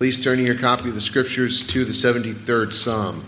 Please turn your copy of the scriptures to the 73rd Psalm.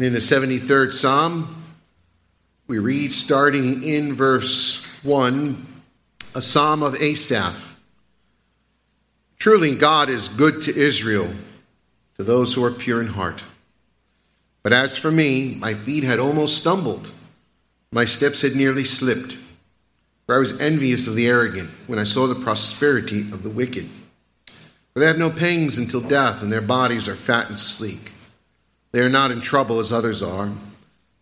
And in the 73rd Psalm, we read starting in verse 1 a psalm of Asaph. Truly, God is good to Israel, to those who are pure in heart. But as for me, my feet had almost stumbled, my steps had nearly slipped. For I was envious of the arrogant when I saw the prosperity of the wicked. For they have no pangs until death, and their bodies are fat and sleek. They are not in trouble as others are.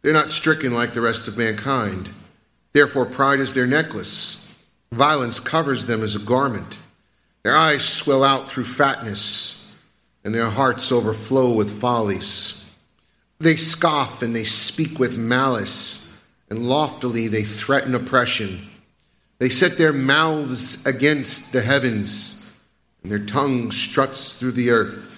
They're not stricken like the rest of mankind. Therefore, pride is their necklace. Violence covers them as a garment. Their eyes swell out through fatness, and their hearts overflow with follies. They scoff and they speak with malice, and loftily they threaten oppression. They set their mouths against the heavens, and their tongue struts through the earth.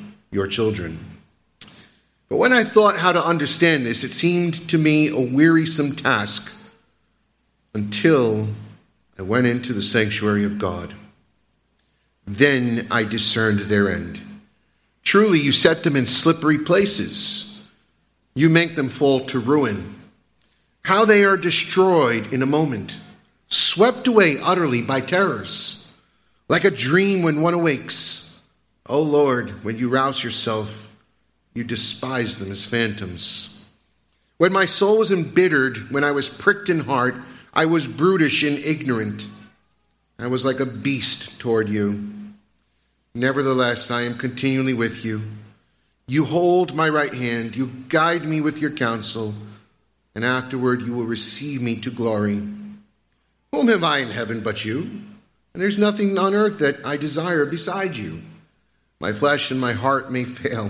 your children. But when I thought how to understand this, it seemed to me a wearisome task until I went into the sanctuary of God. Then I discerned their end. Truly, you set them in slippery places, you make them fall to ruin. How they are destroyed in a moment, swept away utterly by terrors, like a dream when one awakes O oh Lord, when you rouse yourself, you despise them as phantoms. When my soul was embittered, when I was pricked in heart, I was brutish and ignorant. I was like a beast toward you. Nevertheless, I am continually with you. You hold my right hand, you guide me with your counsel, and afterward you will receive me to glory. Whom have I in heaven but you? And there's nothing on earth that I desire beside you. My flesh and my heart may fail,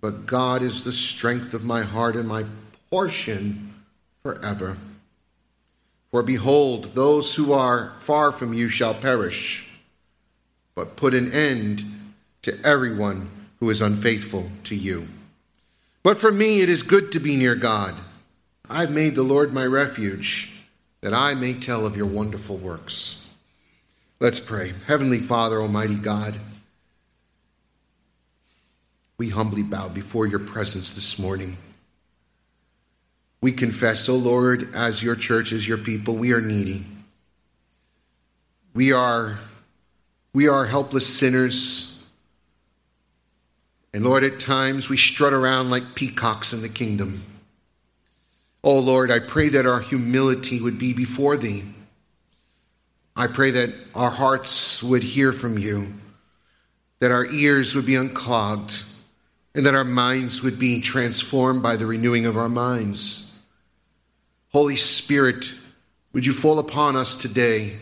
but God is the strength of my heart and my portion forever. For behold, those who are far from you shall perish, but put an end to everyone who is unfaithful to you. But for me it is good to be near God. I've made the Lord my refuge, that I may tell of your wonderful works. Let's pray. Heavenly Father, Almighty God, we humbly bow before your presence this morning. We confess, O oh Lord, as your church, as your people, we are needy. We are, we are helpless sinners. And Lord, at times we strut around like peacocks in the kingdom. Oh Lord, I pray that our humility would be before thee. I pray that our hearts would hear from you, that our ears would be unclogged, and that our minds would be transformed by the renewing of our minds. Holy Spirit, would you fall upon us today?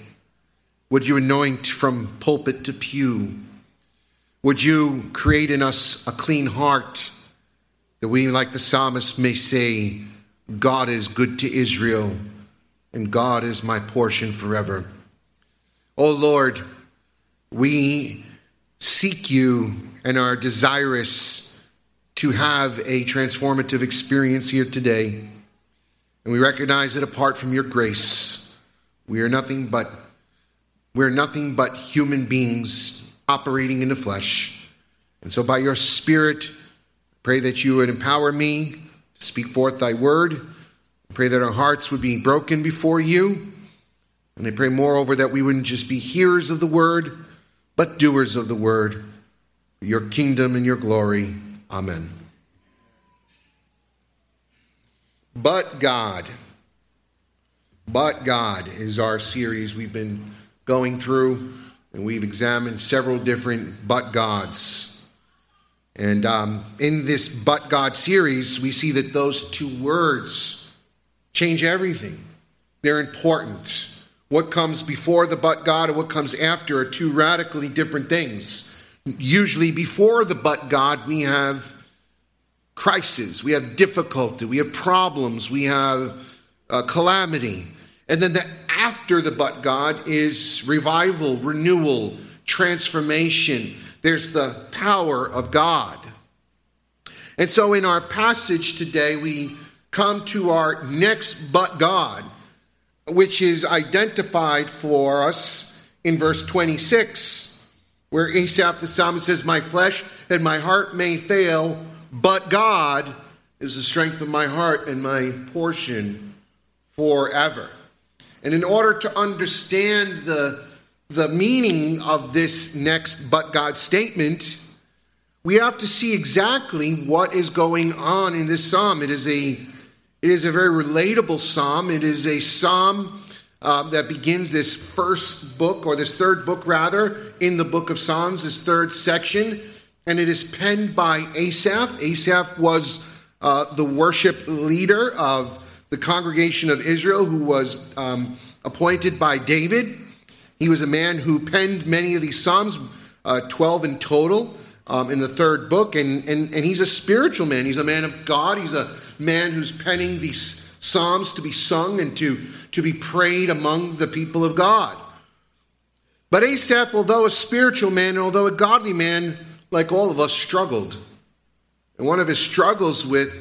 Would you anoint from pulpit to pew? Would you create in us a clean heart that we, like the psalmist, may say, God is good to Israel and God is my portion forever. Oh Lord, we seek you and are desirous to have a transformative experience here today. And we recognize that apart from your grace, we are nothing but we're nothing but human beings operating in the flesh. And so by your spirit, pray that you would empower me to speak forth thy word. Pray that our hearts would be broken before you, And I pray, moreover, that we wouldn't just be hearers of the word, but doers of the word. Your kingdom and your glory. Amen. But God. But God is our series we've been going through, and we've examined several different but gods. And um, in this but God series, we see that those two words change everything. They're important. What comes before the but God and what comes after are two radically different things. Usually, before the but God, we have crisis, we have difficulty, we have problems, we have uh, calamity. And then the after the but God is revival, renewal, transformation. There's the power of God. And so in our passage today, we come to our next but God which is identified for us in verse 26, where Asaph the psalmist says, My flesh and my heart may fail, but God is the strength of my heart and my portion forever. And in order to understand the, the meaning of this next but God statement, we have to see exactly what is going on in this psalm. It is a it is a very relatable psalm. It is a psalm uh, that begins this first book, or this third book rather, in the book of Psalms, this third section. And it is penned by Asaph. Asaph was uh, the worship leader of the congregation of Israel who was um, appointed by David. He was a man who penned many of these Psalms, uh, 12 in total. Um, in the third book, and, and, and he's a spiritual man. He's a man of God. He's a man who's penning these psalms to be sung and to, to be prayed among the people of God. But Asaph, although a spiritual man, and although a godly man, like all of us, struggled. And one of his struggles with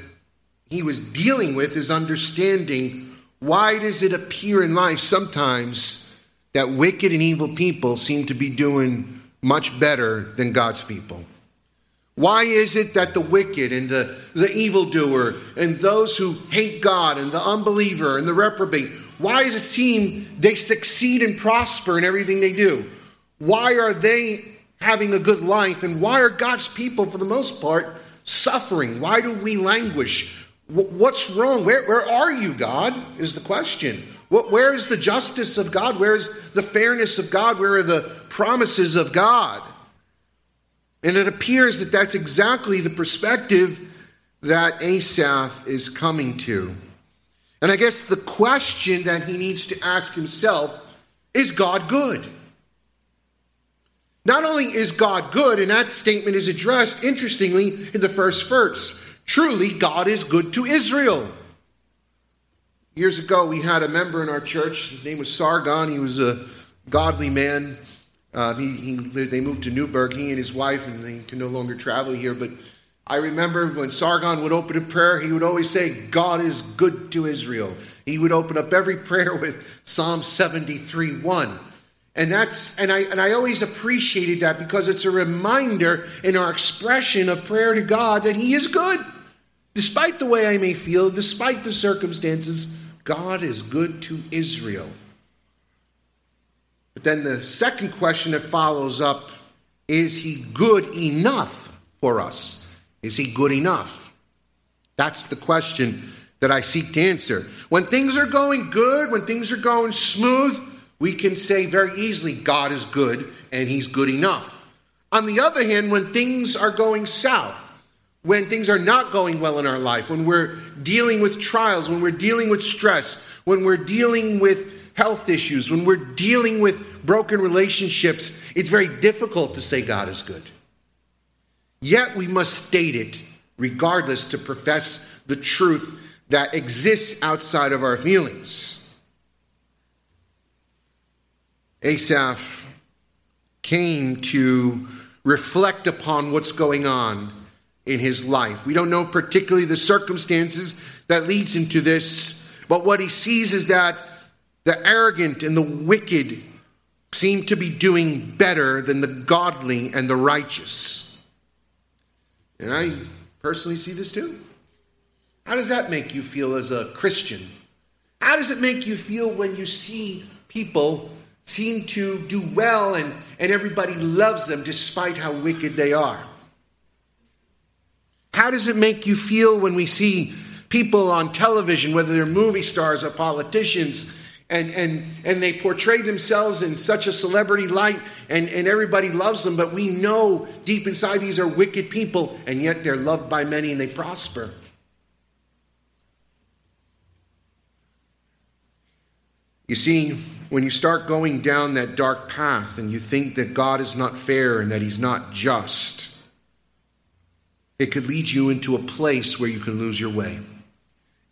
he was dealing with is understanding why does it appear in life sometimes that wicked and evil people seem to be doing much better than God's people? Why is it that the wicked and the, the evildoer and those who hate God and the unbeliever and the reprobate, why does it seem they succeed and prosper in everything they do? Why are they having a good life? And why are God's people, for the most part, suffering? Why do we languish? What's wrong? Where, where are you, God? Is the question. Where is the justice of God? Where is the fairness of God? Where are the promises of God? And it appears that that's exactly the perspective that Asaph is coming to. And I guess the question that he needs to ask himself is God good? Not only is God good, and that statement is addressed, interestingly, in the first verse truly, God is good to Israel. Years ago, we had a member in our church. His name was Sargon. He was a godly man. Uh, he, he they moved to Newburgh, he and his wife, and they can no longer travel here. But I remember when Sargon would open a prayer, he would always say, God is good to Israel. He would open up every prayer with Psalm 73 1. And that's and I and I always appreciated that because it's a reminder in our expression of prayer to God that He is good. Despite the way I may feel, despite the circumstances, God is good to Israel. But then the second question that follows up is he good enough for us? Is he good enough? That's the question that I seek to answer. When things are going good, when things are going smooth, we can say very easily, God is good and he's good enough. On the other hand, when things are going south, when things are not going well in our life, when we're dealing with trials, when we're dealing with stress, when we're dealing with health issues, when we're dealing with broken relationships, it's very difficult to say God is good. Yet we must state it regardless to profess the truth that exists outside of our feelings. Asaph came to reflect upon what's going on in his life. We don't know particularly the circumstances that leads him to this, but what he sees is that the arrogant and the wicked seem to be doing better than the godly and the righteous. And I personally see this too. How does that make you feel as a Christian? How does it make you feel when you see people seem to do well and, and everybody loves them despite how wicked they are? How does it make you feel when we see people on television, whether they're movie stars or politicians, and, and, and they portray themselves in such a celebrity light, and, and everybody loves them, but we know deep inside these are wicked people, and yet they're loved by many and they prosper. You see, when you start going down that dark path and you think that God is not fair and that He's not just, it could lead you into a place where you can lose your way.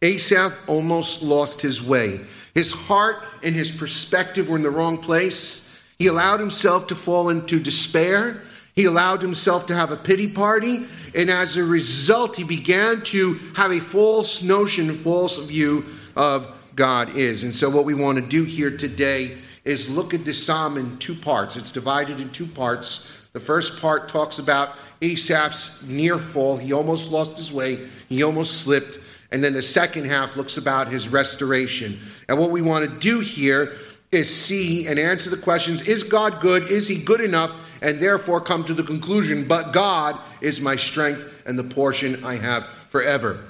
Asaph almost lost his way. His heart and his perspective were in the wrong place. He allowed himself to fall into despair. He allowed himself to have a pity party. And as a result, he began to have a false notion, false view of God is. And so, what we want to do here today is look at this psalm in two parts. It's divided in two parts. The first part talks about Asaph's near fall. He almost lost his way, he almost slipped. And then the second half looks about his restoration. And what we want to do here is see and answer the questions Is God good? Is he good enough? And therefore come to the conclusion, But God is my strength and the portion I have forever.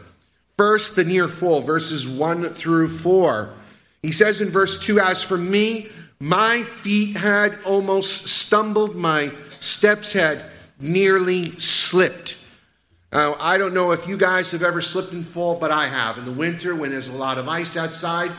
First, the near fall, verses 1 through 4. He says in verse 2 As for me, my feet had almost stumbled, my steps had nearly slipped. Uh, I don't know if you guys have ever slipped and fall, but I have. In the winter, when there's a lot of ice outside,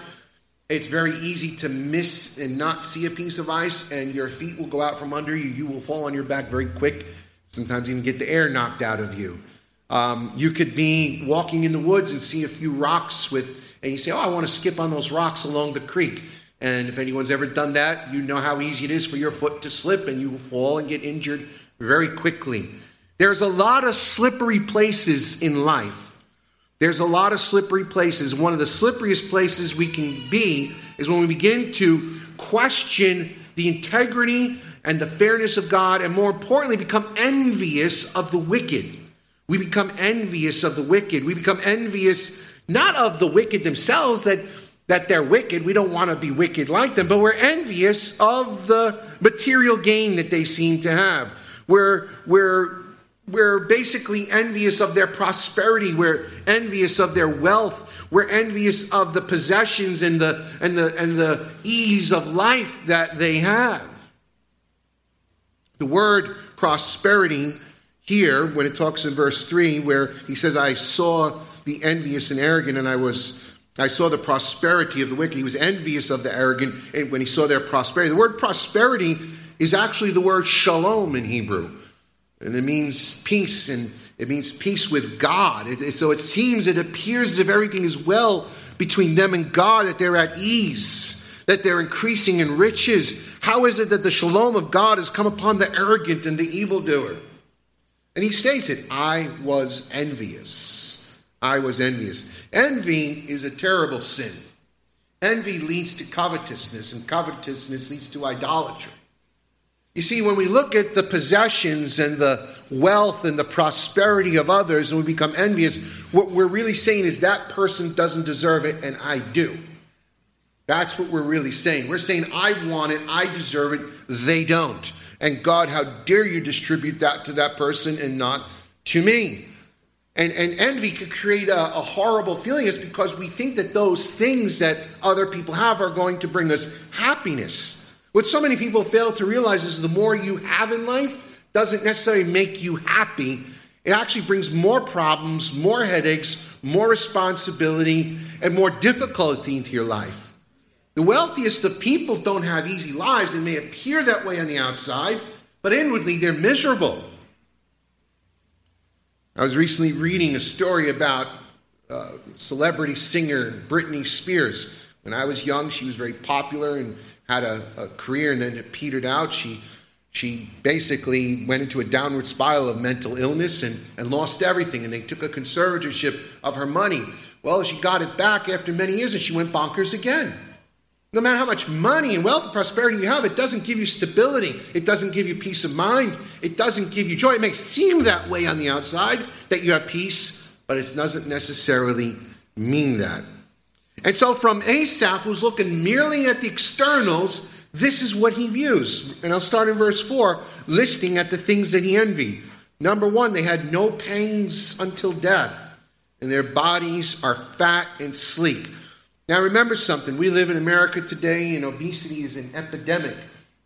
it's very easy to miss and not see a piece of ice, and your feet will go out from under you. You will fall on your back very quick, sometimes even get the air knocked out of you. Um, you could be walking in the woods and see a few rocks with, and you say, "Oh, I want to skip on those rocks along the creek." And if anyone's ever done that, you know how easy it is for your foot to slip, and you will fall and get injured very quickly. There's a lot of slippery places in life. There's a lot of slippery places. One of the slipperiest places we can be is when we begin to question the integrity and the fairness of God, and more importantly, become envious of the wicked. We become envious of the wicked. We become envious not of the wicked themselves that, that they're wicked. We don't want to be wicked like them, but we're envious of the material gain that they seem to have. We're, we're, we're basically envious of their prosperity. We're envious of their wealth. We're envious of the possessions and the, and the, and the ease of life that they have. The word prosperity here, when it talks in verse 3, where he says, I saw the envious and arrogant, and I was I saw the prosperity of the wicked. He was envious of the arrogant and when he saw their prosperity. The word prosperity is actually the word shalom in Hebrew. And it means peace, and it means peace with God. It, so it seems, it appears as if everything is well between them and God, that they're at ease, that they're increasing in riches. How is it that the shalom of God has come upon the arrogant and the evildoer? And he states it I was envious. I was envious. Envy is a terrible sin. Envy leads to covetousness, and covetousness leads to idolatry. You see, when we look at the possessions and the wealth and the prosperity of others and we become envious, what we're really saying is that person doesn't deserve it and I do. That's what we're really saying. We're saying, I want it, I deserve it, they don't. And God, how dare you distribute that to that person and not to me? And, and envy could create a, a horrible feeling is because we think that those things that other people have are going to bring us happiness. What so many people fail to realize is the more you have in life doesn't necessarily make you happy. It actually brings more problems, more headaches, more responsibility, and more difficulty into your life. The wealthiest of people don't have easy lives. They may appear that way on the outside, but inwardly they're miserable. I was recently reading a story about uh, celebrity singer Britney Spears. When I was young, she was very popular and had a, a career, and then it petered out. She she basically went into a downward spiral of mental illness and, and lost everything, and they took a conservatorship of her money. Well, she got it back after many years, and she went bonkers again. No matter how much money and wealth and prosperity you have, it doesn't give you stability. It doesn't give you peace of mind. It doesn't give you joy. It may seem that way on the outside that you have peace, but it doesn't necessarily mean that. And so, from Asaph, who's looking merely at the externals, this is what he views. And I'll start in verse 4, listing at the things that he envied. Number one, they had no pangs until death, and their bodies are fat and sleek. Now, remember something. We live in America today, and obesity is an epidemic.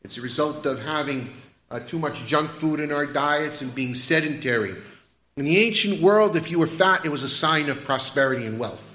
It's a result of having uh, too much junk food in our diets and being sedentary. In the ancient world, if you were fat, it was a sign of prosperity and wealth.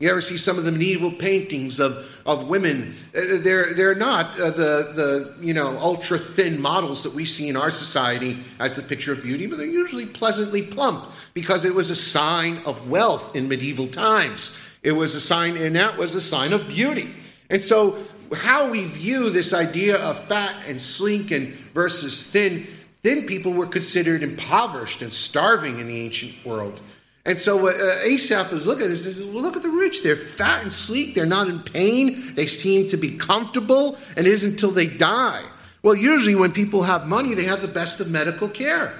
You ever see some of the medieval paintings of, of women? Uh, they're, they're not uh, the, the you know ultra thin models that we see in our society as the picture of beauty, but they're usually pleasantly plump because it was a sign of wealth in medieval times. It was a sign, and that was a sign of beauty. And so, how we view this idea of fat and sleek and versus thin, thin people were considered impoverished and starving in the ancient world. And so uh, Asaph is looking at and says, well, look at the rich. They're fat and sleek. They're not in pain. They seem to be comfortable. And it isn't until they die. Well, usually when people have money, they have the best of medical care.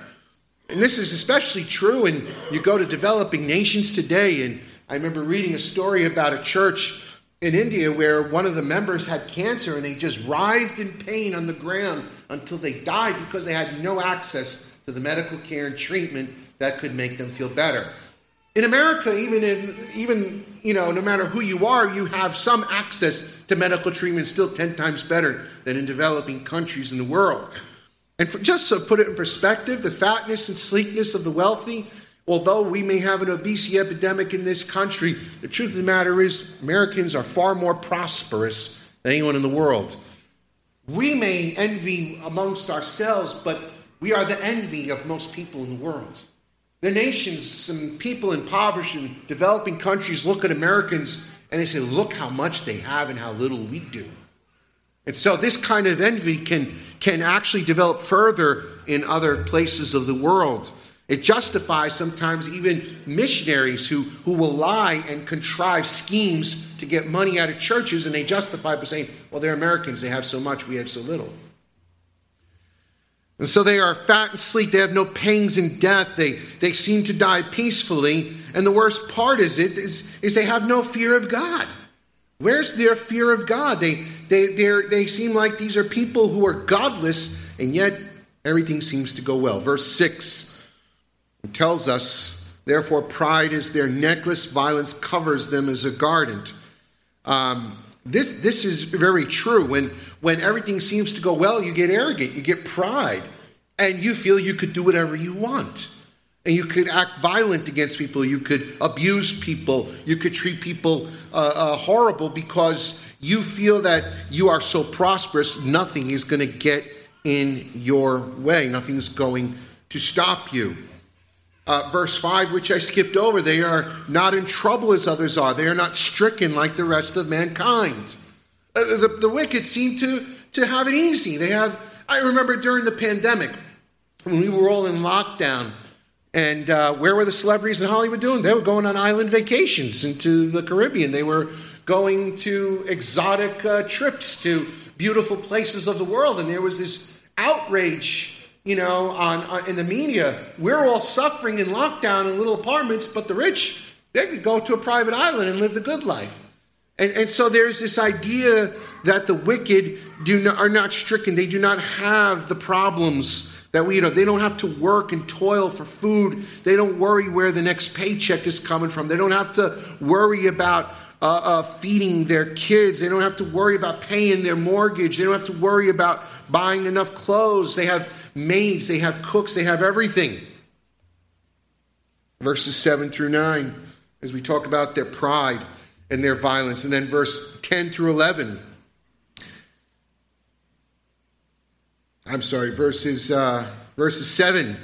And this is especially true when you go to developing nations today. And I remember reading a story about a church in India where one of the members had cancer and they just writhed in pain on the ground until they died because they had no access to the medical care and treatment that could make them feel better. In America, even in, even you know, no matter who you are, you have some access to medical treatment still 10 times better than in developing countries in the world. And for, just to put it in perspective, the fatness and sleekness of the wealthy, although we may have an obesity epidemic in this country, the truth of the matter is Americans are far more prosperous than anyone in the world. We may envy amongst ourselves, but we are the envy of most people in the world. The nations and people in impoverished and developing countries look at Americans and they say, look how much they have and how little we do. And so this kind of envy can, can actually develop further in other places of the world. It justifies sometimes even missionaries who, who will lie and contrive schemes to get money out of churches, and they justify by saying, well, they're Americans, they have so much, we have so little. And so they are fat and sleek. They have no pangs in death. They, they seem to die peacefully. And the worst part is it is, is they have no fear of God. Where's their fear of God? They, they, they seem like these are people who are godless, and yet everything seems to go well. Verse 6 tells us, therefore, pride is their necklace, violence covers them as a garden. Um, this, this is very true. When, when everything seems to go well, you get arrogant, you get pride, and you feel you could do whatever you want. And you could act violent against people, you could abuse people, you could treat people uh, uh, horrible because you feel that you are so prosperous, nothing is going to get in your way, nothing's going to stop you uh, verse 5, which I skipped over. They are not in trouble as others are, they are not stricken like the rest of mankind. Uh, the, the wicked seem to, to have it easy. They have, I remember during the pandemic, when we were all in lockdown, and uh, where were the celebrities in Hollywood doing? They were going on island vacations into the Caribbean. They were going to exotic uh, trips to beautiful places of the world, and there was this outrage you know, on, on, in the media, we're all suffering in lockdown in little apartments, but the rich, they could go to a private island and live the good life. And, and so there's this idea that the wicked do not, are not stricken. They do not have the problems that we, you know, they don't have to work and toil for food. They don't worry where the next paycheck is coming from. They don't have to worry about uh, uh, feeding their kids. They don't have to worry about paying their mortgage. They don't have to worry about buying enough clothes. They have maids, they have cooks, they have everything. Verses 7 through 9, as we talk about their pride and their violence. And then verse 10 through 11. I'm sorry, verses, uh, verses 7.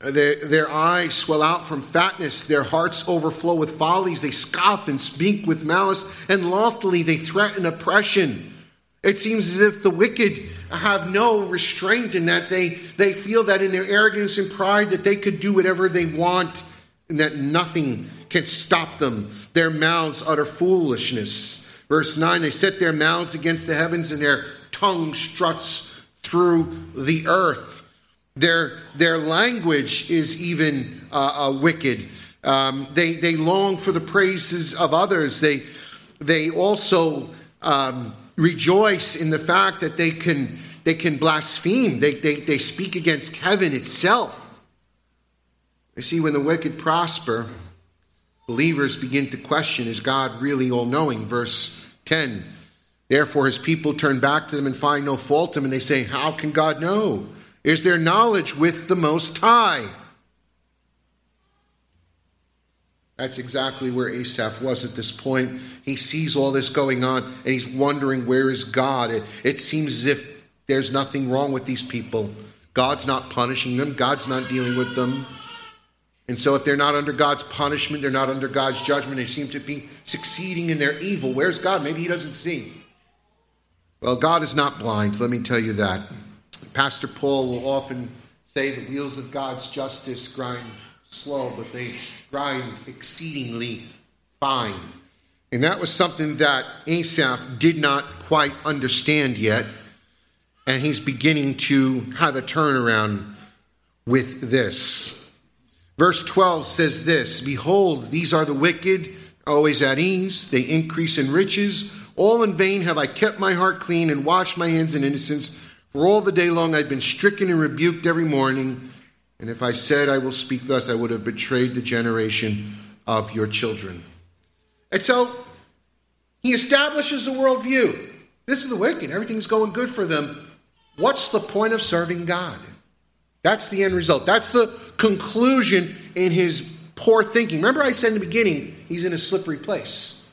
Uh, their, their eyes swell out from fatness, their hearts overflow with follies. They scoff and speak with malice, and loftily they threaten oppression. It seems as if the wicked have no restraint in that they, they feel that in their arrogance and pride that they could do whatever they want and that nothing can stop them. Their mouths utter foolishness. Verse 9 they set their mouths against the heavens and their tongue struts through the earth. Their, their language is even uh, uh, wicked. Um, they, they long for the praises of others. They, they also um, rejoice in the fact that they can, they can blaspheme, they, they, they speak against heaven itself. You see, when the wicked prosper, believers begin to question is God really all knowing? Verse 10 Therefore, his people turn back to them and find no fault in him, and they say, How can God know? Is there knowledge with the Most High? That's exactly where Asaph was at this point. He sees all this going on and he's wondering, where is God? It, it seems as if there's nothing wrong with these people. God's not punishing them, God's not dealing with them. And so, if they're not under God's punishment, they're not under God's judgment, they seem to be succeeding in their evil. Where's God? Maybe He doesn't see. Well, God is not blind, let me tell you that. Pastor Paul will often say the wheels of God's justice grind slow, but they grind exceedingly fine. And that was something that Asaph did not quite understand yet. And he's beginning to have a turnaround with this. Verse 12 says this Behold, these are the wicked, always at ease. They increase in riches. All in vain have I kept my heart clean and washed my hands in innocence. For all the day long I've been stricken and rebuked every morning. And if I said I will speak thus, I would have betrayed the generation of your children. And so he establishes a worldview. This is the wicked. Everything's going good for them. What's the point of serving God? That's the end result. That's the conclusion in his poor thinking. Remember, I said in the beginning, he's in a slippery place.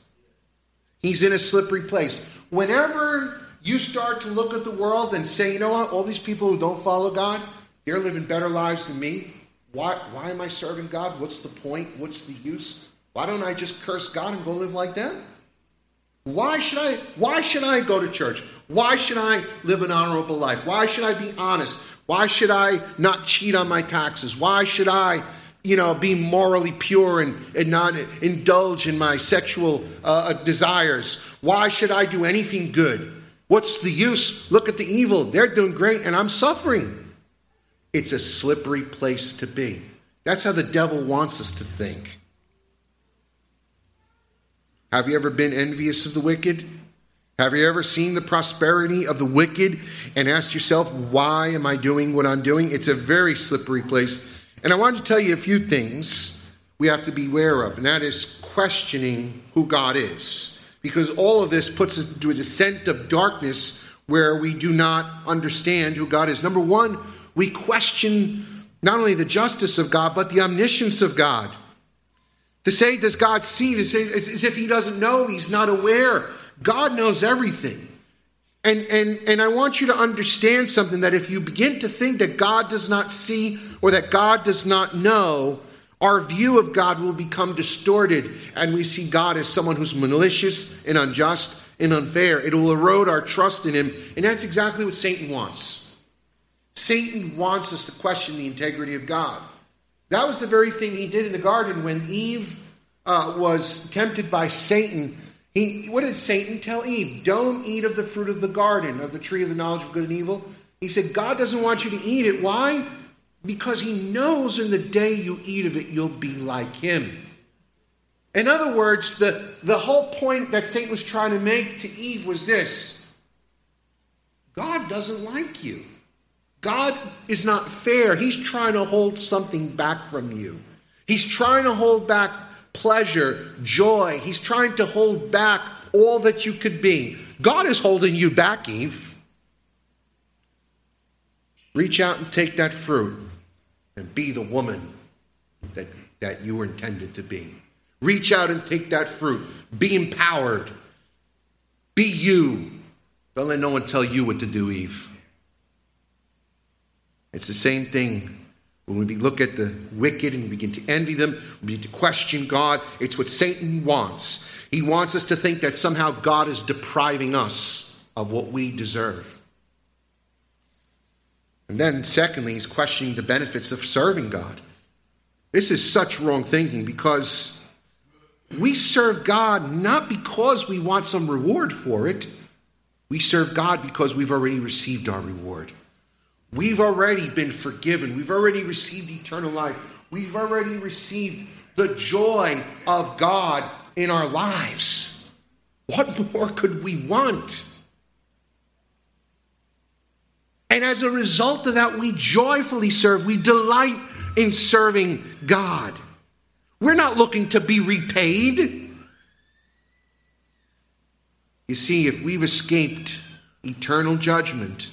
He's in a slippery place. Whenever you start to look at the world and say, you know what, all these people who don't follow God, they're living better lives than me. Why, why am I serving God? What's the point? What's the use? Why don't I just curse God and go live like them? Why should I why should I go to church? Why should I live an honorable life? Why should I be honest? Why should I not cheat on my taxes? Why should I, you know, be morally pure and, and not indulge in my sexual uh, desires? Why should I do anything good? What's the use? Look at the evil. They're doing great and I'm suffering. It's a slippery place to be. That's how the devil wants us to think. Have you ever been envious of the wicked? Have you ever seen the prosperity of the wicked and asked yourself, why am I doing what I'm doing? It's a very slippery place. And I want to tell you a few things we have to be aware of, and that is questioning who God is. Because all of this puts us into a descent of darkness where we do not understand who God is. Number one, we question not only the justice of God, but the omniscience of God. To say, does God see? To say, as if he doesn't know, he's not aware. God knows everything. And, and, and I want you to understand something that if you begin to think that God does not see or that God does not know, our view of God will become distorted, and we see God as someone who's malicious and unjust and unfair. It will erode our trust in Him, and that's exactly what Satan wants. Satan wants us to question the integrity of God. That was the very thing he did in the garden when Eve uh, was tempted by Satan. He, what did Satan tell Eve? Don't eat of the fruit of the garden, of the tree of the knowledge of good and evil. He said, God doesn't want you to eat it. Why? Because he knows in the day you eat of it, you'll be like him. In other words, the, the whole point that Satan was trying to make to Eve was this God doesn't like you. God is not fair. He's trying to hold something back from you. He's trying to hold back pleasure, joy. He's trying to hold back all that you could be. God is holding you back, Eve. Reach out and take that fruit and be the woman that, that you were intended to be. Reach out and take that fruit. Be empowered. Be you. Don't let no one tell you what to do, Eve. It's the same thing when we look at the wicked and begin to envy them, we begin to question God. It's what Satan wants. He wants us to think that somehow God is depriving us of what we deserve. And then, secondly, he's questioning the benefits of serving God. This is such wrong thinking because we serve God not because we want some reward for it. We serve God because we've already received our reward. We've already been forgiven. We've already received eternal life. We've already received the joy of God in our lives. What more could we want? And as a result of that, we joyfully serve. We delight in serving God. We're not looking to be repaid. You see, if we've escaped eternal judgment,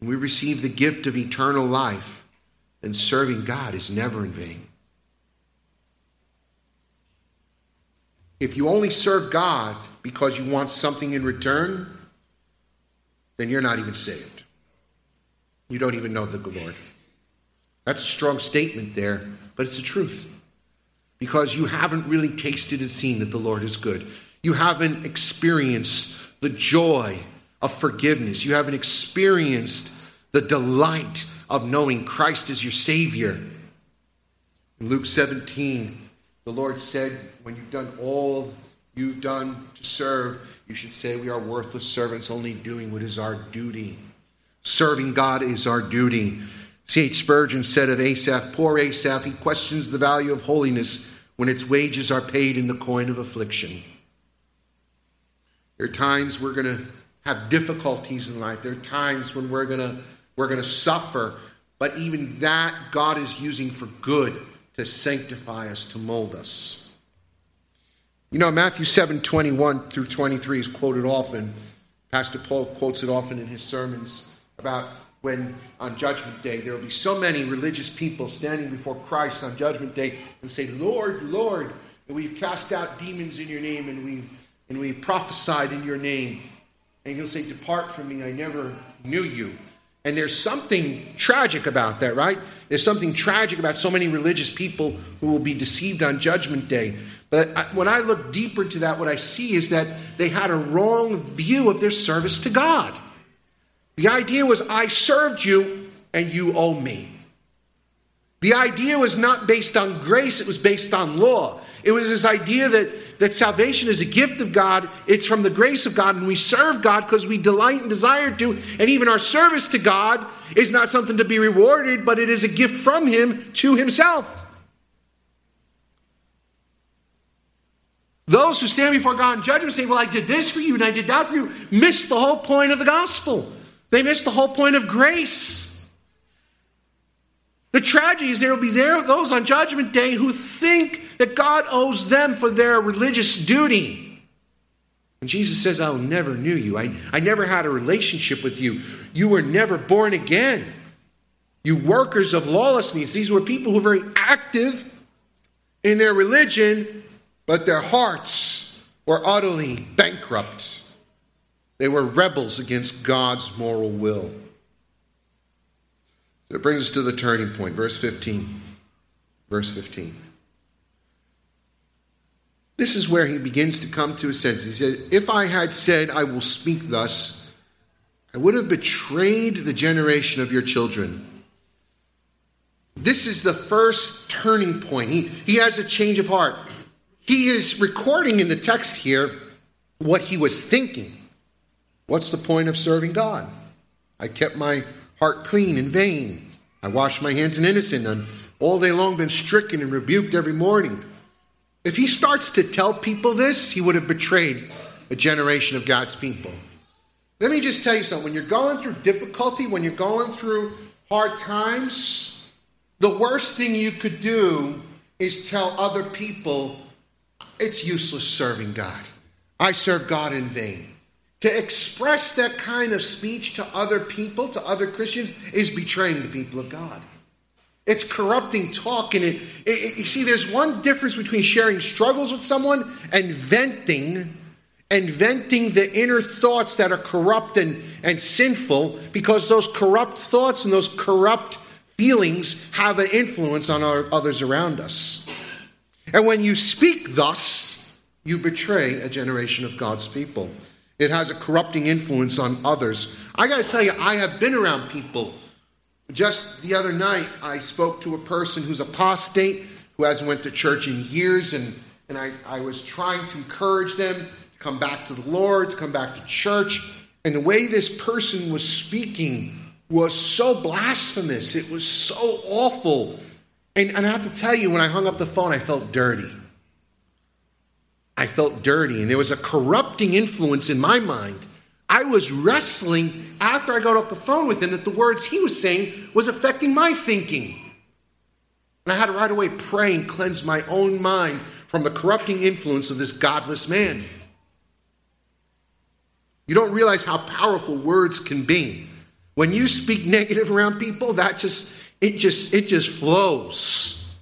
we receive the gift of eternal life, and serving God is never in vain. If you only serve God because you want something in return, then you're not even saved. You don't even know the Lord. That's a strong statement there, but it's the truth. Because you haven't really tasted and seen that the Lord is good. You haven't experienced the joy of forgiveness. You haven't experienced the delight of knowing Christ as your Savior. In Luke 17, the Lord said, When you've done all you've done to serve, you should say, We are worthless servants, only doing what is our duty. Serving God is our duty. C.H. Spurgeon said of Asaph, Poor Asaph, he questions the value of holiness when its wages are paid in the coin of affliction. There are times we're going to have difficulties in life. There are times when we're going to we're to suffer, but even that God is using for good to sanctify us, to mold us. You know, Matthew 7 21 through 23 is quoted often. Pastor Paul quotes it often in his sermons about when on Judgment Day there will be so many religious people standing before Christ on Judgment Day and say, Lord, Lord, we've cast out demons in your name and we've, and we've prophesied in your name. And he'll say, Depart from me, I never knew you. And there's something tragic about that, right? There's something tragic about so many religious people who will be deceived on Judgment Day. But I, when I look deeper into that, what I see is that they had a wrong view of their service to God. The idea was, I served you and you owe me. The idea was not based on grace, it was based on law. It was this idea that, that salvation is a gift of God, it's from the grace of God, and we serve God because we delight and desire to. And even our service to God is not something to be rewarded, but it is a gift from Him to Himself. Those who stand before God in judgment say, Well, I did this for you and I did that for you, miss the whole point of the gospel. They miss the whole point of grace. The tragedy is there will be there those on Judgment Day who think that God owes them for their religious duty. And Jesus says, I never knew you. I, I never had a relationship with you. You were never born again. You workers of lawlessness. These were people who were very active in their religion, but their hearts were utterly bankrupt. They were rebels against God's moral will. It brings us to the turning point, verse 15. Verse 15. This is where he begins to come to his senses. He said, If I had said, I will speak thus, I would have betrayed the generation of your children. This is the first turning point. He, he has a change of heart. He is recording in the text here what he was thinking. What's the point of serving God? I kept my heart clean in vain. I washed my hands in innocent and all day long been stricken and rebuked every morning. If he starts to tell people this, he would have betrayed a generation of God's people. Let me just tell you something. When you're going through difficulty, when you're going through hard times, the worst thing you could do is tell other people it's useless serving God. I serve God in vain. To express that kind of speech to other people, to other Christians, is betraying the people of God. It's corrupting talk, and it, it, you see, there's one difference between sharing struggles with someone and venting, and venting the inner thoughts that are corrupt and, and sinful, because those corrupt thoughts and those corrupt feelings have an influence on our, others around us. And when you speak thus, you betray a generation of God's people. It has a corrupting influence on others. I got to tell you, I have been around people. Just the other night, I spoke to a person who's apostate, who hasn't went to church in years, and, and I, I was trying to encourage them to come back to the Lord, to come back to church. And the way this person was speaking was so blasphemous. It was so awful. And, and I have to tell you, when I hung up the phone, I felt dirty. I felt dirty, and there was a corrupting influence in my mind. I was wrestling after I got off the phone with him that the words he was saying was affecting my thinking. And I had to right away pray and cleanse my own mind from the corrupting influence of this godless man. You don't realize how powerful words can be. When you speak negative around people, that just it just it just flows.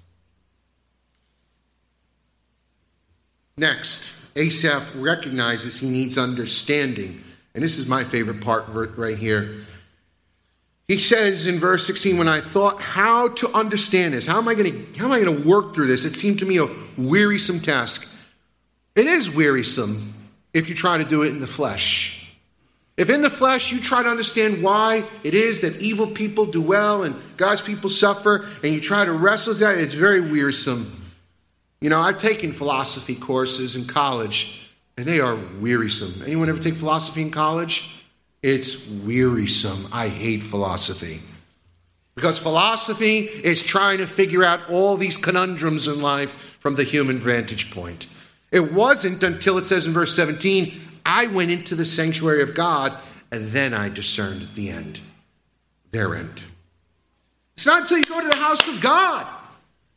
Next, Asaph recognizes he needs understanding. And this is my favorite part right here. He says in verse 16, when I thought how to understand this, how am I going to how am I going to work through this? It seemed to me a wearisome task. It is wearisome if you try to do it in the flesh. If in the flesh you try to understand why it is that evil people do well and God's people suffer, and you try to wrestle with that, it's very wearisome. You know, I've taken philosophy courses in college, and they are wearisome. Anyone ever take philosophy in college? It's wearisome. I hate philosophy. Because philosophy is trying to figure out all these conundrums in life from the human vantage point. It wasn't until it says in verse 17, I went into the sanctuary of God, and then I discerned the end, their end. It's not until you go to the house of God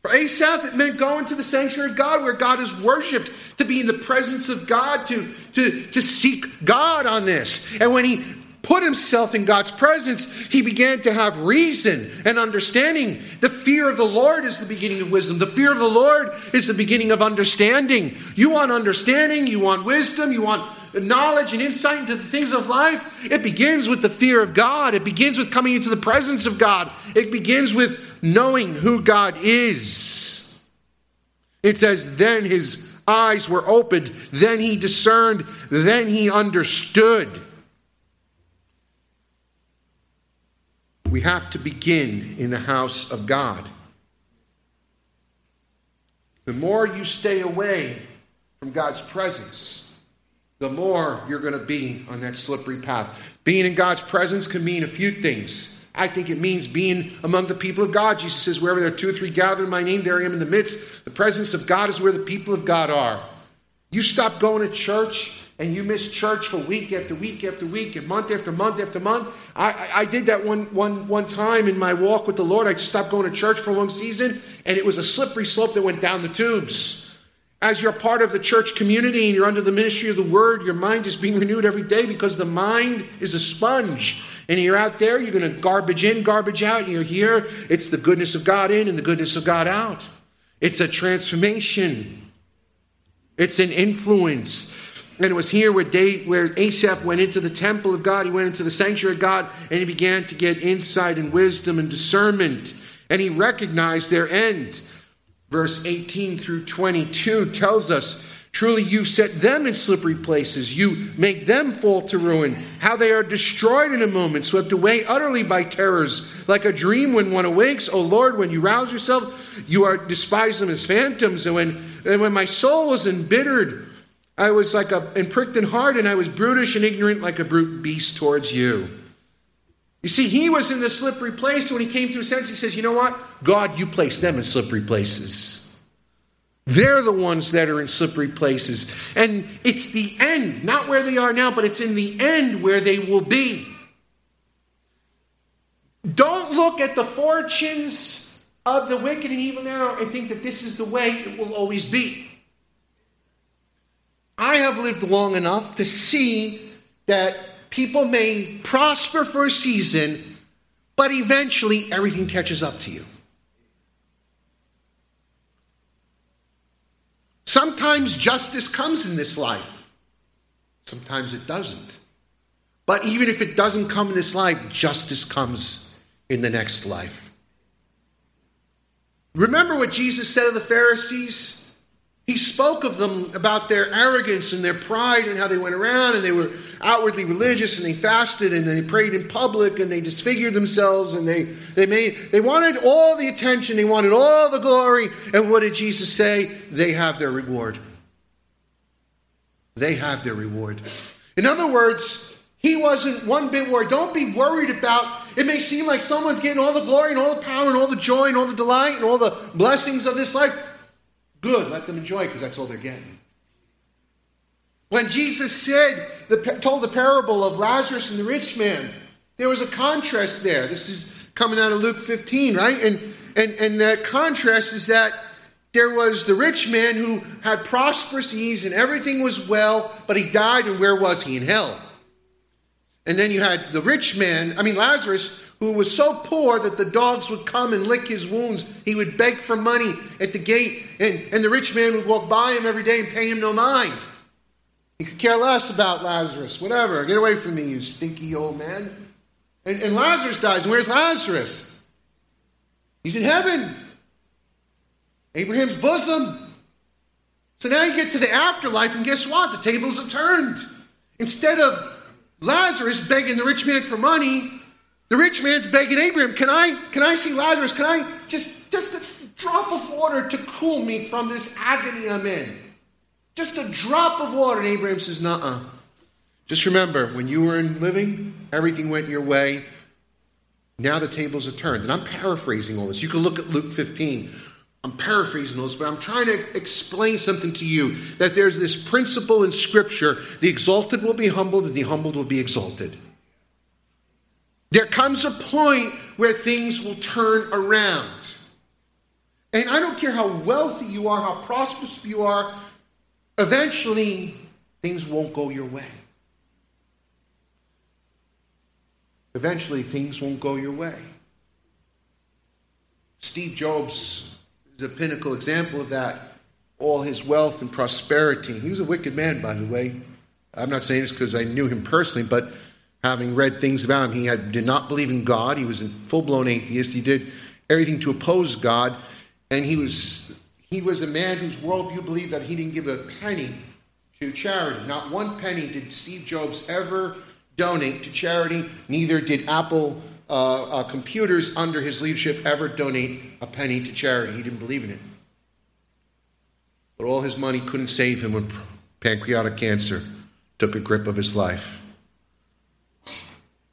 for Asaph, it meant going to the sanctuary of God where God is worshiped, to be in the presence of God, to, to, to seek God on this. And when he put himself in God's presence, he began to have reason and understanding. The fear of the Lord is the beginning of wisdom. The fear of the Lord is the beginning of understanding. You want understanding, you want wisdom, you want knowledge and insight into the things of life. It begins with the fear of God, it begins with coming into the presence of God, it begins with knowing who God is. It says, Then his eyes were opened, then he discerned, then he understood. We have to begin in the house of God. The more you stay away from God's presence, the more you're going to be on that slippery path. Being in God's presence can mean a few things. I think it means being among the people of God. Jesus says, Wherever there are two or three gathered in my name, there I am in the midst. The presence of God is where the people of God are. You stop going to church and you miss church for week after week after week and month after month after month. I, I, I did that one, one, one time in my walk with the Lord. I just stopped going to church for a long season, and it was a slippery slope that went down the tubes. As you're part of the church community and you're under the ministry of the word, your mind is being renewed every day because the mind is a sponge. And you're out there, you're going to garbage in, garbage out. You're here, it's the goodness of God in and the goodness of God out. It's a transformation, it's an influence. And it was here where, Dave, where Asaph went into the temple of God, he went into the sanctuary of God, and he began to get insight and wisdom and discernment. And he recognized their end. Verse 18 through 22 tells us Truly, you've set them in slippery places. You make them fall to ruin. How they are destroyed in a moment, swept away utterly by terrors, like a dream when one awakes. O Lord, when you rouse yourself, you are despise them as phantoms. And when, and when my soul was embittered, I was like a and pricked in heart, and I was brutish and ignorant like a brute beast towards you. You see, he was in the slippery place. When he came to a sense, he says, You know what? God, you place them in slippery places. They're the ones that are in slippery places. And it's the end, not where they are now, but it's in the end where they will be. Don't look at the fortunes of the wicked and evil now and think that this is the way it will always be. I have lived long enough to see that people may prosper for a season, but eventually everything catches up to you. Sometimes justice comes in this life, sometimes it doesn't. But even if it doesn't come in this life, justice comes in the next life. Remember what Jesus said of the Pharisees? He spoke of them about their arrogance and their pride and how they went around and they were outwardly religious and they fasted and they prayed in public and they disfigured themselves and they, they made they wanted all the attention, they wanted all the glory. And what did Jesus say? They have their reward. They have their reward. In other words, he wasn't one bit worried. Don't be worried about It may seem like someone's getting all the glory and all the power and all the joy and all the delight and all the blessings of this life. Good, let them enjoy because that's all they're getting. When Jesus said, the, told the parable of Lazarus and the rich man, there was a contrast there. This is coming out of Luke 15, right? And, and, and that contrast is that there was the rich man who had prosperous ease and everything was well, but he died, and where was he? In hell. And then you had the rich man, I mean Lazarus, who was so poor that the dogs would come and lick his wounds. He would beg for money at the gate, and, and the rich man would walk by him every day and pay him no mind. He could care less about Lazarus, whatever. Get away from me, you stinky old man. And, and Lazarus dies. And where's Lazarus? He's in heaven. Abraham's bosom. So now you get to the afterlife, and guess what? The tables are turned. Instead of Lazarus begging the rich man for money, the rich man's begging Abraham, "Can I? Can I see Lazarus? Can I just just a drop of water to cool me from this agony I'm in? Just a drop of water." And Abraham says, "Nuh-uh. Just remember, when you were in living, everything went your way. Now the tables are turned. And I'm paraphrasing all this. You can look at Luke 15. I'm paraphrasing those, but I'm trying to explain something to you that there's this principle in Scripture the exalted will be humbled, and the humbled will be exalted. There comes a point where things will turn around. And I don't care how wealthy you are, how prosperous you are, eventually things won't go your way. eventually things won't go your way. Steve Jobs is a pinnacle example of that. All his wealth and prosperity. He was a wicked man, by the way. I'm not saying this because I knew him personally, but having read things about him, he had, did not believe in God. He was a full blown atheist. He did everything to oppose God. And he was, he was a man whose worldview believed that he didn't give a penny to charity. Not one penny did Steve Jobs ever donate to charity. Neither did Apple uh, uh, computers under his leadership ever donate a penny to charity. He didn't believe in it. But all his money couldn't save him when pancreatic cancer took a grip of his life.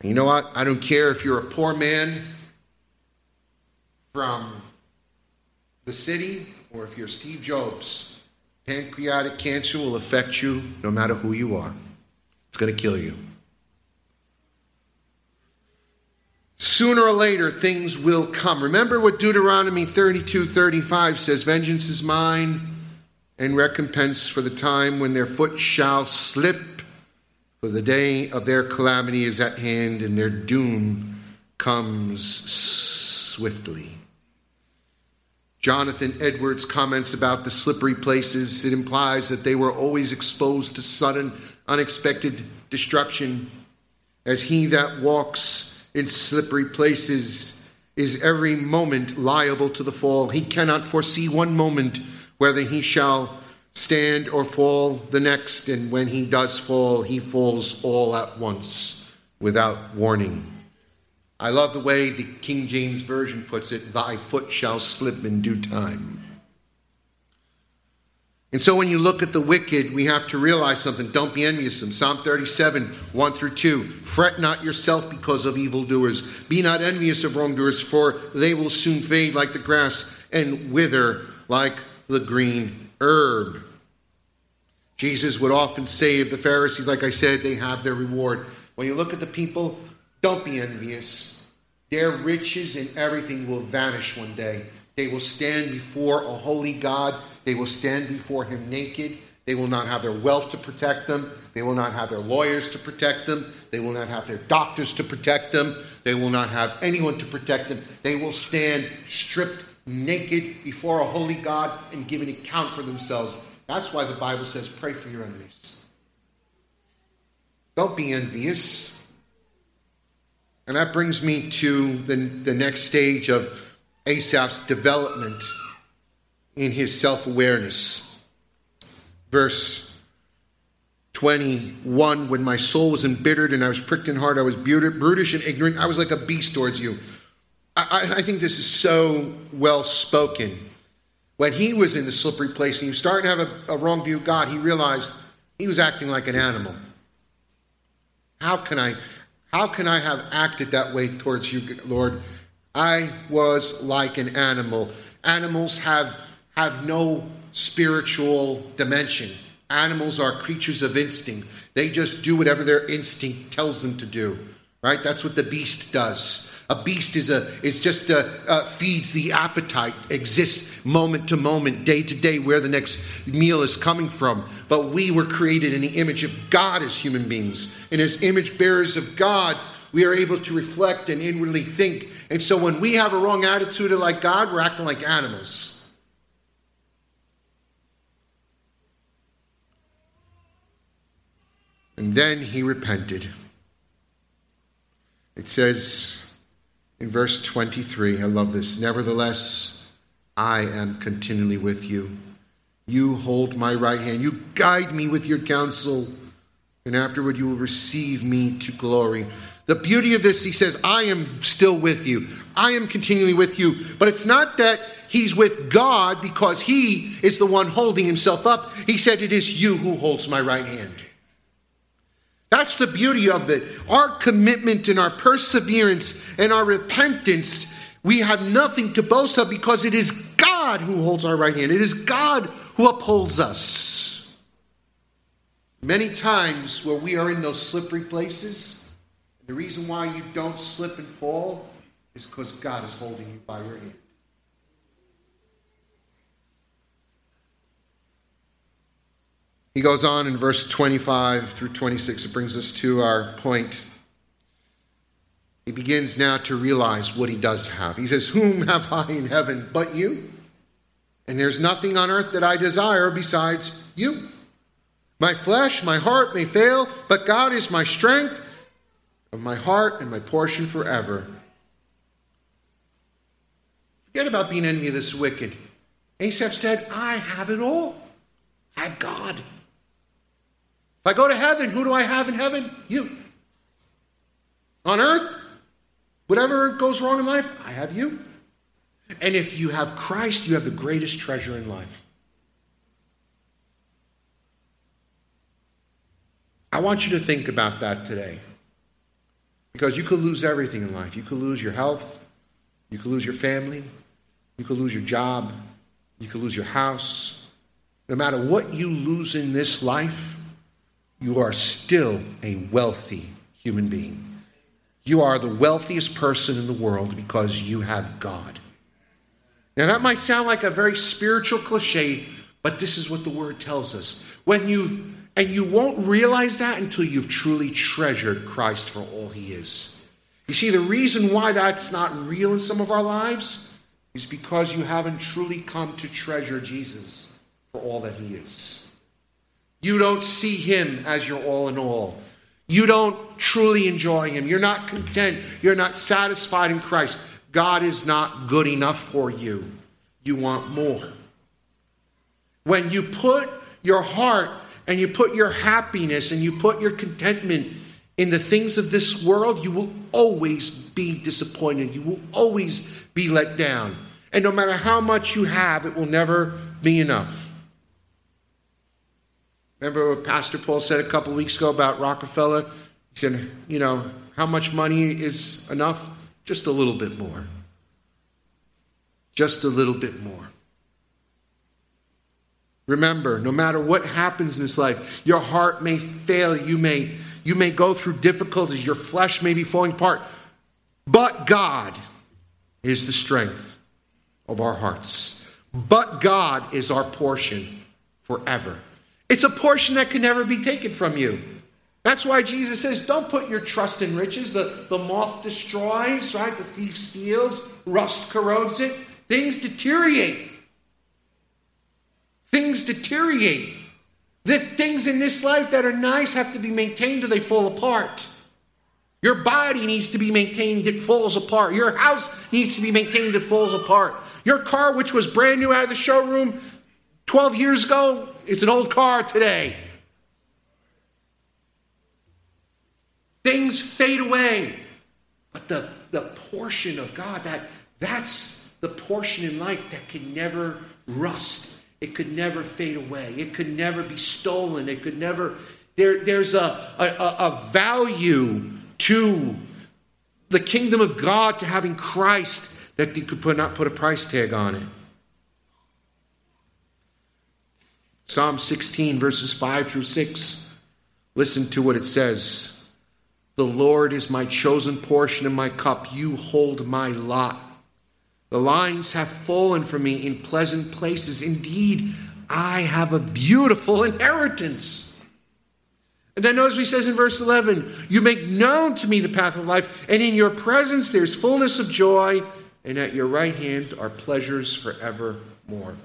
You know what? I don't care if you're a poor man from the city or if you're Steve Jobs. Pancreatic cancer will affect you no matter who you are. It's going to kill you. Sooner or later, things will come. Remember what Deuteronomy 32 35 says Vengeance is mine, and recompense for the time when their foot shall slip, for the day of their calamity is at hand, and their doom comes swiftly. Jonathan Edwards comments about the slippery places. It implies that they were always exposed to sudden, unexpected destruction. As he that walks in slippery places is every moment liable to the fall. He cannot foresee one moment whether he shall stand or fall the next, and when he does fall, he falls all at once without warning. I love the way the King James Version puts it Thy foot shall slip in due time. And so when you look at the wicked, we have to realize something. Don't be envious of them. Psalm 37, 1 through 2. Fret not yourself because of evildoers. Be not envious of wrongdoers, for they will soon fade like the grass and wither like the green herb. Jesus would often say of the Pharisees, like I said, they have their reward. When you look at the people, don't be envious. Their riches and everything will vanish one day. They will stand before a holy God they will stand before him naked. They will not have their wealth to protect them. They will not have their lawyers to protect them. They will not have their doctors to protect them. They will not have anyone to protect them. They will stand stripped naked before a holy God and give an account for themselves. That's why the Bible says, pray for your enemies. Don't be envious. And that brings me to the, the next stage of Asaph's development in his self awareness. Verse 21 When my soul was embittered and I was pricked in heart, I was brutish and ignorant, I was like a beast towards you. I, I think this is so well spoken. When he was in the slippery place and he was starting to have a, a wrong view of God, he realized he was acting like an animal. How can I How can I have acted that way towards you, Lord? I was like an animal. Animals have, have no spiritual dimension. Animals are creatures of instinct. They just do whatever their instinct tells them to do. Right? That's what the beast does. A beast is a is just a uh, feeds the appetite, exists moment to moment, day to day, where the next meal is coming from. But we were created in the image of God as human beings, and as image bearers of God, we are able to reflect and inwardly think. And so, when we have a wrong attitude like God, we're acting like animals. And then he repented. It says in verse 23, I love this. Nevertheless, I am continually with you. You hold my right hand. You guide me with your counsel. And afterward, you will receive me to glory. The beauty of this, he says, I am still with you. I am continually with you. But it's not that he's with God because he is the one holding himself up. He said, It is you who holds my right hand. That's the beauty of it. Our commitment and our perseverance and our repentance, we have nothing to boast of because it is God who holds our right hand. It is God who upholds us. Many times where we are in those slippery places, the reason why you don't slip and fall is because God is holding you by your hand. He goes on in verse 25 through 26. It brings us to our point. He begins now to realize what he does have. He says, Whom have I in heaven but you? And there's nothing on earth that I desire besides you. My flesh, my heart may fail, but God is my strength of my heart and my portion forever. Forget about being envious of this wicked. Asaph said, I have it all. I have God. If I go to heaven, who do I have in heaven? You. On earth, whatever goes wrong in life, I have you. And if you have Christ, you have the greatest treasure in life. I want you to think about that today. Because you could lose everything in life. You could lose your health, you could lose your family, you could lose your job, you could lose your house. No matter what you lose in this life, you are still a wealthy human being. You are the wealthiest person in the world because you have God. Now, that might sound like a very spiritual cliche, but this is what the word tells us. When you've, and you won't realize that until you've truly treasured Christ for all he is. You see, the reason why that's not real in some of our lives is because you haven't truly come to treasure Jesus for all that he is. You don't see him as your all in all. You don't truly enjoy him. You're not content. You're not satisfied in Christ. God is not good enough for you. You want more. When you put your heart and you put your happiness and you put your contentment in the things of this world, you will always be disappointed. You will always be let down. And no matter how much you have, it will never be enough. Remember what Pastor Paul said a couple weeks ago about Rockefeller? He said, you know, how much money is enough? Just a little bit more. Just a little bit more. Remember, no matter what happens in this life, your heart may fail, you may you may go through difficulties, your flesh may be falling apart, but God is the strength of our hearts. But God is our portion forever. It's a portion that can never be taken from you. That's why Jesus says, don't put your trust in riches. The, the moth destroys, right? The thief steals, rust corrodes it. Things deteriorate. Things deteriorate. The things in this life that are nice have to be maintained or they fall apart. Your body needs to be maintained, it falls apart. Your house needs to be maintained, it falls apart. Your car, which was brand new out of the showroom 12 years ago, it's an old car today. Things fade away. But the, the portion of God, that, that's the portion in life that can never rust. It could never fade away. It could never be stolen. It could never. There, there's a, a, a value to the kingdom of God, to having Christ, that they could put, not put a price tag on it. Psalm 16, verses 5 through 6. Listen to what it says The Lord is my chosen portion and my cup. You hold my lot. The lines have fallen for me in pleasant places. Indeed, I have a beautiful inheritance. And then notice what he says in verse 11 You make known to me the path of life, and in your presence there's fullness of joy, and at your right hand are pleasures forevermore.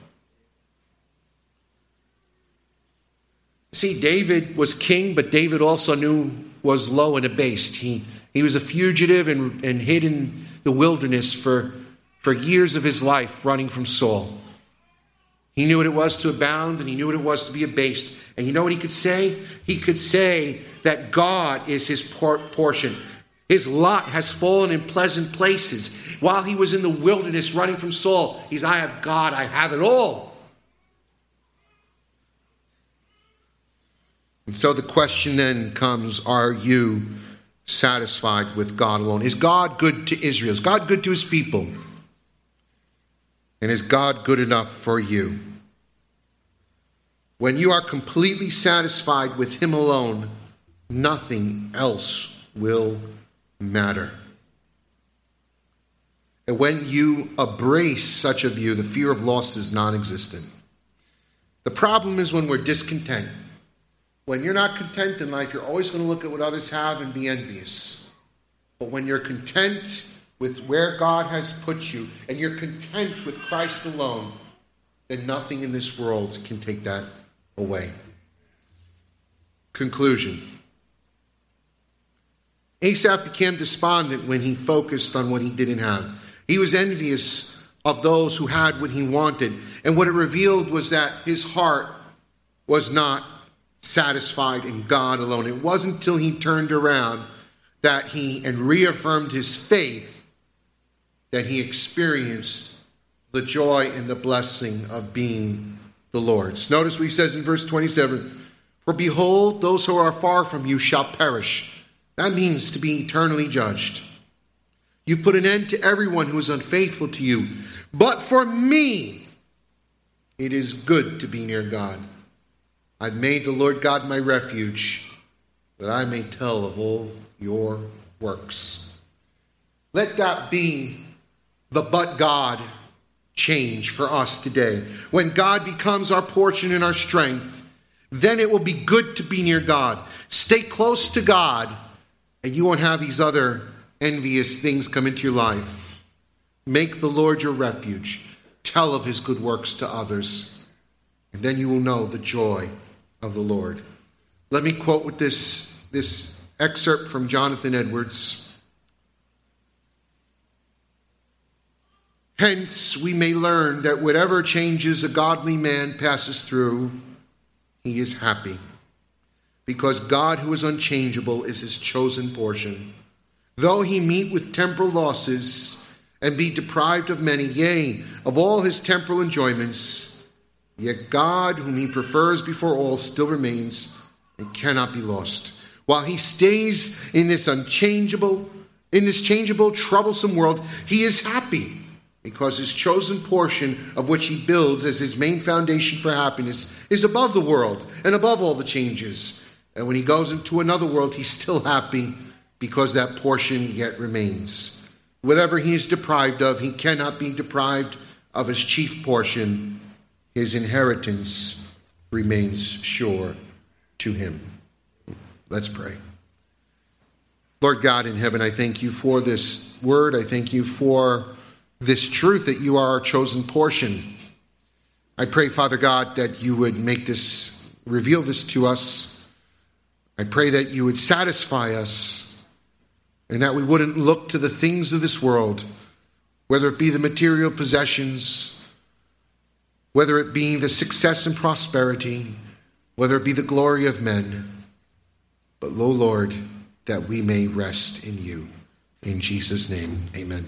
See, David was king, but David also knew was low and abased. He, he was a fugitive and, and hid in the wilderness for, for years of his life, running from Saul. He knew what it was to abound and he knew what it was to be abased. And you know what he could say? He could say that God is his portion. His lot has fallen in pleasant places. While he was in the wilderness running from Saul, he's, I have God, I have it all. And so the question then comes Are you satisfied with God alone? Is God good to Israel? Is God good to his people? And is God good enough for you? When you are completely satisfied with Him alone, nothing else will matter. And when you embrace such a view, the fear of loss is non existent. The problem is when we're discontent. When you're not content in life, you're always going to look at what others have and be envious. But when you're content with where God has put you and you're content with Christ alone, then nothing in this world can take that away. Conclusion Asaph became despondent when he focused on what he didn't have. He was envious of those who had what he wanted. And what it revealed was that his heart was not satisfied in God alone. It wasn't until he turned around that he and reaffirmed his faith that he experienced the joy and the blessing of being the Lord's. Notice what he says in verse 27 For behold, those who are far from you shall perish. That means to be eternally judged. You put an end to everyone who is unfaithful to you. But for me, it is good to be near God. I've made the Lord God my refuge, that I may tell of all your works. Let that be the but God change for us today. When God becomes our portion and our strength, then it will be good to be near God. Stay close to God, and you won't have these other envious things come into your life. Make the Lord your refuge. Tell of his good works to others, and then you will know the joy of the Lord. Let me quote with this, this excerpt from Jonathan Edwards. Hence, we may learn that whatever changes a godly man passes through, he is happy. Because God, who is unchangeable, is his chosen portion. Though he meet with temporal losses and be deprived of many, yea, of all his temporal enjoyments, yet God, whom he prefers before all, still remains and cannot be lost. While he stays in this unchangeable, in this changeable, troublesome world, he is happy because his chosen portion of which he builds as his main foundation for happiness is above the world and above all the changes. And when he goes into another world, he's still happy because that portion yet remains. Whatever he is deprived of, he cannot be deprived of his chief portion. His inheritance remains sure to him. Let's pray. Lord God in heaven, I thank you for this word. I thank you for this truth that you are our chosen portion. I pray, Father God, that you would make this, reveal this to us. I pray that you would satisfy us and that we wouldn't look to the things of this world, whether it be the material possessions, whether it be the success and prosperity, whether it be the glory of men, but, lo Lord, that we may rest in you. In Jesus' name, amen.